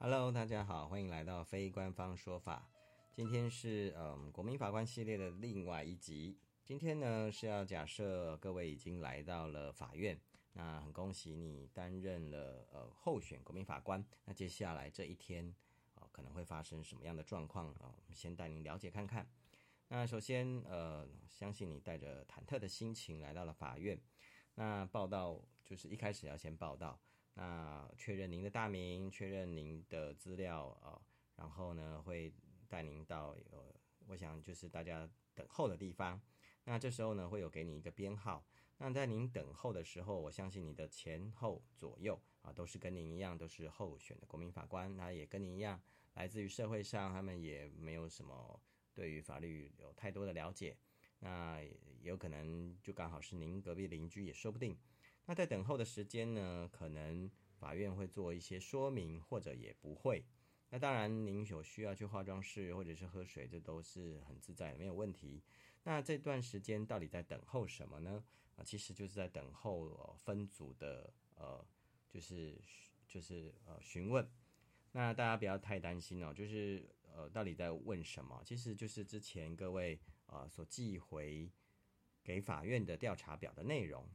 Hello，大家好，欢迎来到非官方说法。今天是嗯国民法官系列的另外一集。今天呢是要假设各位已经来到了法院，那很恭喜你担任了呃候选国民法官。那接下来这一天啊、可能会发生什么样的状况啊？我们先带您了解看看。那首先呃，相信你带着忐忑的心情来到了法院。那报道就是一开始要先报道。那确认您的大名，确认您的资料啊，然后呢会带您到呃，我想就是大家等候的地方。那这时候呢会有给你一个编号。那在您等候的时候，我相信你的前后左右啊都是跟您一样，都是候选的国民法官，那也跟您一样来自于社会上，他们也没有什么对于法律有太多的了解。那有可能就刚好是您隔壁邻居也说不定。那在等候的时间呢，可能法院会做一些说明，或者也不会。那当然，您有需要去化妆室或者是喝水，这都是很自在的，没有问题。那这段时间到底在等候什么呢？啊，其实就是在等候分组的呃，就是就是呃询问。那大家不要太担心哦，就是呃到底在问什么？其实就是之前各位呃所寄回给法院的调查表的内容。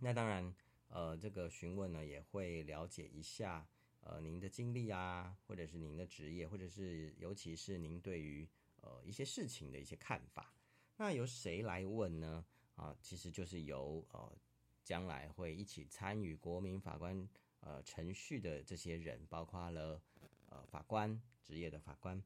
那当然，呃，这个询问呢也会了解一下，呃，您的经历啊，或者是您的职业，或者是尤其是您对于呃一些事情的一些看法。那由谁来问呢？啊，其实就是由呃将来会一起参与国民法官呃程序的这些人，包括了呃法官职业的法官，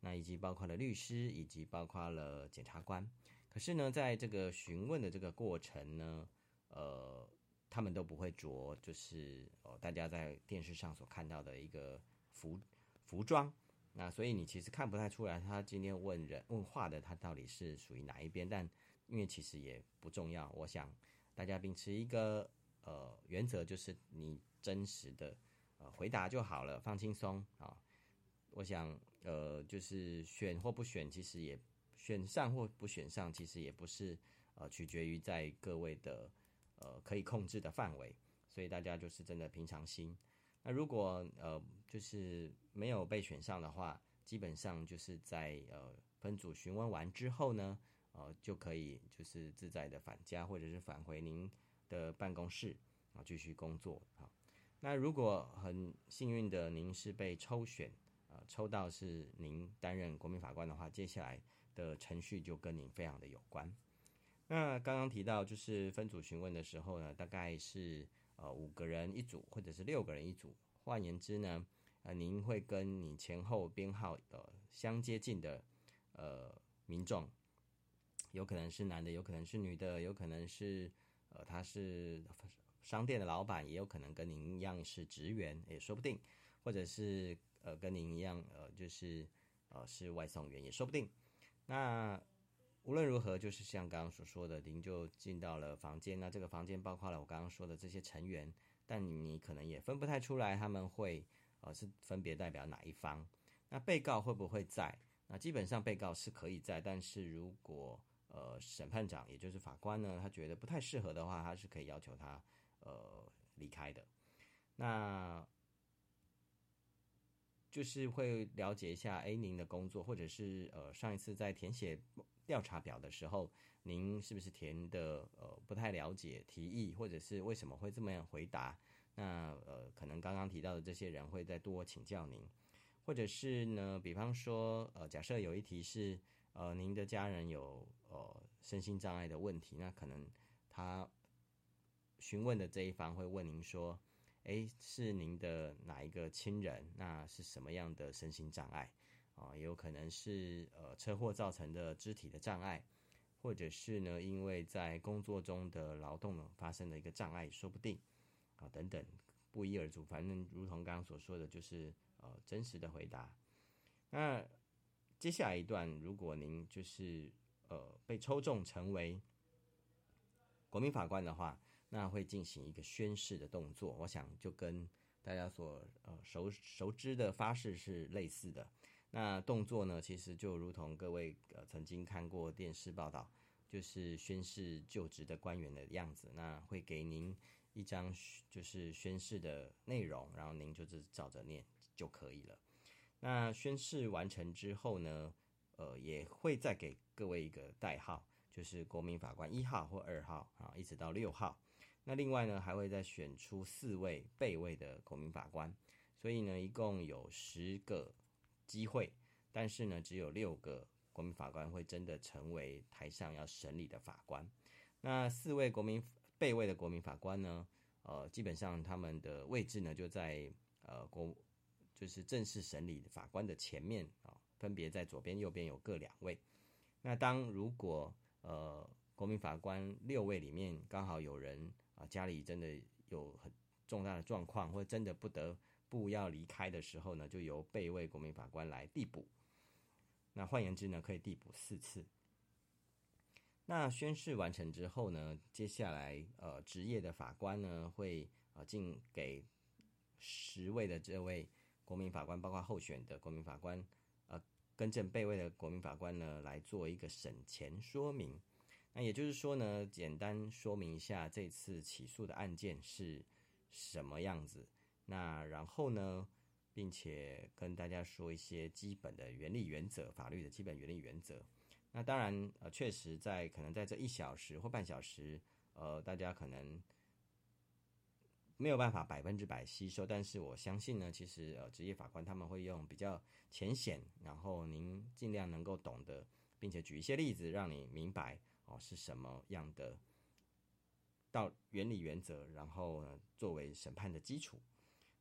那以及包括了律师，以及包括了检察官。可是呢，在这个询问的这个过程呢，呃，他们都不会着，就是哦，大家在电视上所看到的一个服服装，那所以你其实看不太出来，他今天问人问话的他到底是属于哪一边，但因为其实也不重要，我想大家秉持一个呃原则，就是你真实的呃回答就好了，放轻松啊。我想呃，就是选或不选，其实也选上或不选上，其实也不是呃取决于在各位的。呃，可以控制的范围，所以大家就是真的平常心。那如果呃，就是没有被选上的话，基本上就是在呃分组询问完之后呢，呃，就可以就是自在的返家，或者是返回您的办公室啊，继续工作。好，那如果很幸运的您是被抽选，呃，抽到是您担任国民法官的话，接下来的程序就跟您非常的有关。那刚刚提到，就是分组询问的时候呢，大概是呃五个人一组，或者是六个人一组。换言之呢，呃，您会跟你前后编号呃相接近的呃民众，有可能是男的，有可能是女的，有可能是呃他是商店的老板，也有可能跟您一样是职员，也说不定，或者是呃跟您一样呃就是呃是外送员，也说不定。那无论如何，就是像刚刚所说的，您就进到了房间。那这个房间包括了我刚刚说的这些成员，但你可能也分不太出来他们会呃是分别代表哪一方。那被告会不会在？那基本上被告是可以在，但是如果呃审判长也就是法官呢，他觉得不太适合的话，他是可以要求他呃离开的。那就是会了解一下，哎，您的工作，或者是呃上一次在填写。调查表的时候，您是不是填的呃不太了解提议，或者是为什么会这么样回答？那呃可能刚刚提到的这些人会再多请教您，或者是呢，比方说呃假设有一题是呃您的家人有呃身心障碍的问题，那可能他询问的这一方会问您说，诶，是您的哪一个亲人？那是什么样的身心障碍？啊，也有可能是呃车祸造成的肢体的障碍，或者是呢，因为在工作中的劳动发生的一个障碍，说不定啊，等等，不一而足。反正如同刚刚所说的，就是呃真实的回答。那接下来一段，如果您就是呃被抽中成为国民法官的话，那会进行一个宣誓的动作。我想就跟大家所呃熟熟知的发誓是类似的。那动作呢，其实就如同各位呃曾经看过电视报道，就是宣誓就职的官员的样子。那会给您一张就是宣誓的内容，然后您就是照着念，就可以了。那宣誓完成之后呢，呃，也会再给各位一个代号，就是国民法官一号或二号啊，一直到六号。那另外呢，还会再选出四位备位的国民法官，所以呢，一共有十个机会，但是呢，只有六个国民法官会真的成为台上要审理的法官。那四位国民备位的国民法官呢，呃，基本上他们的位置呢就在呃国，就是正式审理法官的前面啊，分别在左边、右边有各两位。那当如果呃国民法官六位里面刚好有人。家里真的有很重大的状况，或真的不得不要离开的时候呢，就由备位国民法官来递补。那换言之呢，可以递补四次。那宣誓完成之后呢，接下来呃职业的法官呢会呃进给十位的这位国民法官，包括候选的国民法官，呃更正备位的国民法官呢来做一个审前说明。那也就是说呢，简单说明一下这次起诉的案件是什么样子。那然后呢，并且跟大家说一些基本的原理原则，法律的基本原理原则。那当然，呃，确实在可能在这一小时或半小时，呃，大家可能没有办法百分之百吸收。但是我相信呢，其实呃，职业法官他们会用比较浅显，然后您尽量能够懂得，并且举一些例子让你明白。哦，是什么样的到原理原则，然后呢，作为审判的基础。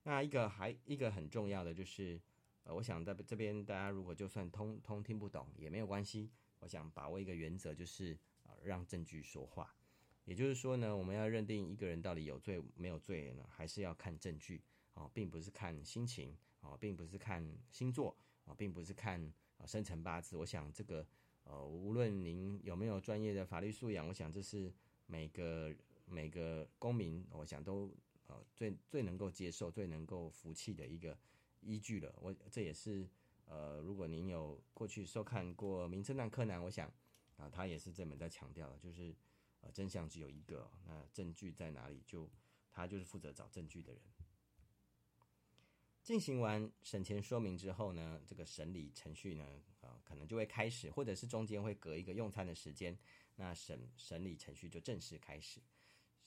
那一个还一个很重要的就是，呃，我想在这边大家如果就算通通听不懂也没有关系。我想把握一个原则，就是呃，让证据说话。也就是说呢，我们要认定一个人到底有罪没有罪呢，还是要看证据啊，并不是看心情啊，并不是看星座啊，并不是看生辰八字。我想这个。呃，无论您有没有专业的法律素养，我想这是每个每个公民，我想都呃最最能够接受、最能够服气的一个依据了。我这也是呃，如果您有过去收看过《名侦探柯南》，我想啊、他也是这么在强调的，就是呃，真相只有一个，那证据在哪里就，他就是负责找证据的人。进行完审前说明之后呢，这个审理程序呢，可能就会开始，或者是中间会隔一个用餐的时间，那审审理程序就正式开始。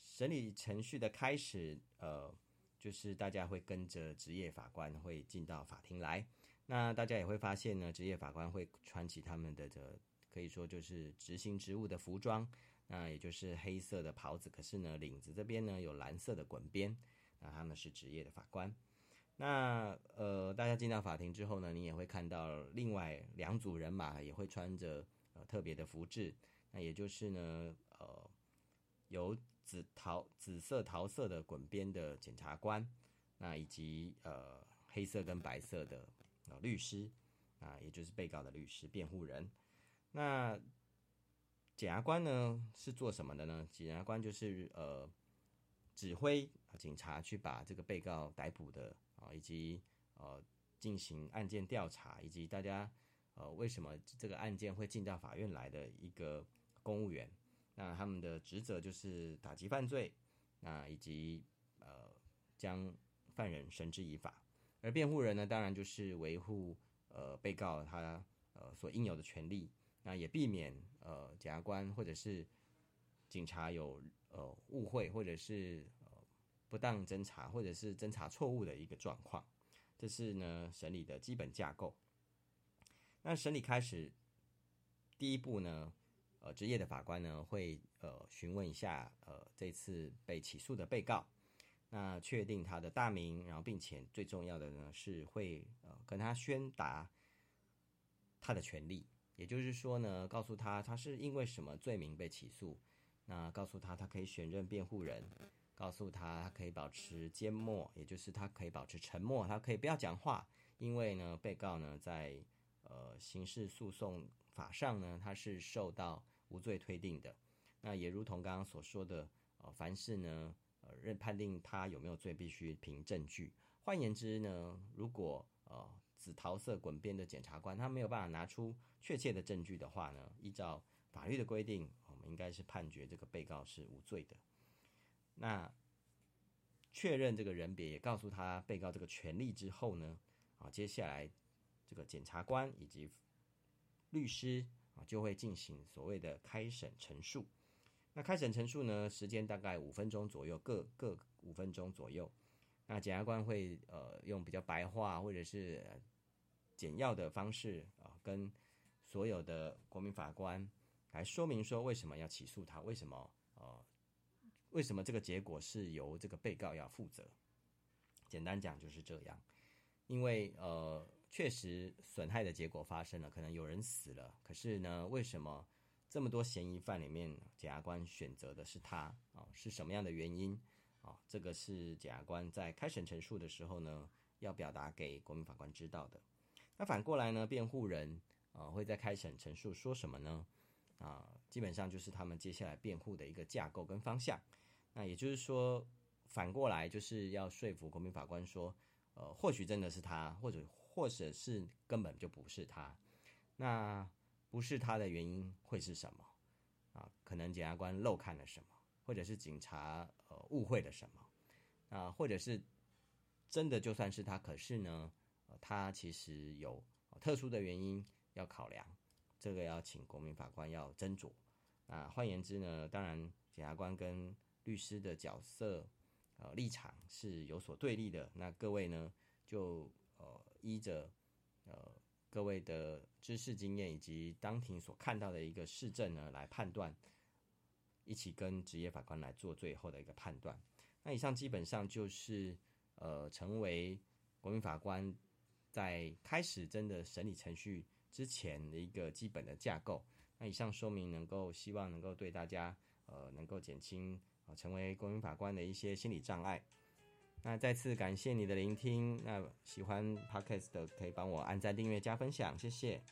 审理程序的开始，呃，就是大家会跟着职业法官会进到法庭来，那大家也会发现呢，职业法官会穿起他们的这可以说就是执行职务的服装，那也就是黑色的袍子，可是呢，领子这边呢有蓝色的滚边，那他们是职业的法官。那呃，大家进到法庭之后呢，你也会看到另外两组人马也会穿着呃特别的服饰，那也就是呢，呃，有紫桃紫色桃色的滚边的检察官，那以及呃黑色跟白色的呃律师，啊，也就是被告的律师辩护人。那检察官呢是做什么的呢？检察官就是呃指挥警察去把这个被告逮捕的。以及呃进行案件调查，以及大家呃为什么这个案件会进到法院来的一个公务员，那他们的职责就是打击犯罪，那以及呃将犯人绳之以法，而辩护人呢，当然就是维护呃被告他呃所应有的权利，那也避免呃检察官或者是警察有呃误会或者是。不当侦查或者是侦查错误的一个状况，这是呢审理的基本架构。那审理开始第一步呢，呃，职业的法官呢会呃询问一下呃这次被起诉的被告，那确定他的大名，然后并且最重要的呢是会呃跟他宣达他的权利，也就是说呢告诉他他是因为什么罪名被起诉，那告诉他他可以选任辩护人。告诉他，他可以保持缄默，也就是他可以保持沉默，他可以不要讲话，因为呢，被告呢在呃刑事诉讼法上呢，他是受到无罪推定的。那也如同刚刚所说的，呃，凡事呢，呃，认判定他有没有罪，必须凭证据。换言之呢，如果呃紫桃色滚边的检察官他没有办法拿出确切的证据的话呢，依照法律的规定，我们应该是判决这个被告是无罪的。那确认这个人别，也告诉他被告这个权利之后呢，啊，接下来这个检察官以及律师啊就会进行所谓的开审陈述。那开审陈述呢，时间大概五分钟左右，各各五分钟左右。那检察官会呃用比较白话或者是简要的方式啊，跟所有的国民法官来说明说为什么要起诉他，为什么为什么这个结果是由这个被告要负责。简单讲就是这样，因为呃确实损害的结果发生了，可能有人死了，可是呢，为什么这么多嫌疑犯里面检察官选择的是他啊？是什么样的原因？啊，这个是检察官在开审陈述的时候呢，要表达给国民法官知道的。那反过来呢，辩护人啊会在开审陈述说什么呢？啊，基本上就是他们接下来辩护的一个架构跟方向。那也就是说，反过来就是要说服国民法官说，呃，或许真的是他，或者或者是根本就不是他。那不是他的原因会是什么？啊，可能检察官漏看了什么？或者是警察呃误会了什么啊？或者是真的就算是他，可是呢，他其实有特殊的原因要考量，这个要请国民法官要斟酌。啊，换言之呢，当然检察官跟律师的角色呃立场是有所对立的。那各位呢，就呃依着呃各位的知识经验以及当庭所看到的一个事证呢来判断。一起跟职业法官来做最后的一个判断。那以上基本上就是呃，成为国民法官在开始真的审理程序之前的一个基本的架构。那以上说明能够希望能够对大家呃能够减轻啊成为公民法官的一些心理障碍。那再次感谢你的聆听。那喜欢 Podcast 的可以帮我按赞、订阅、加分享，谢谢。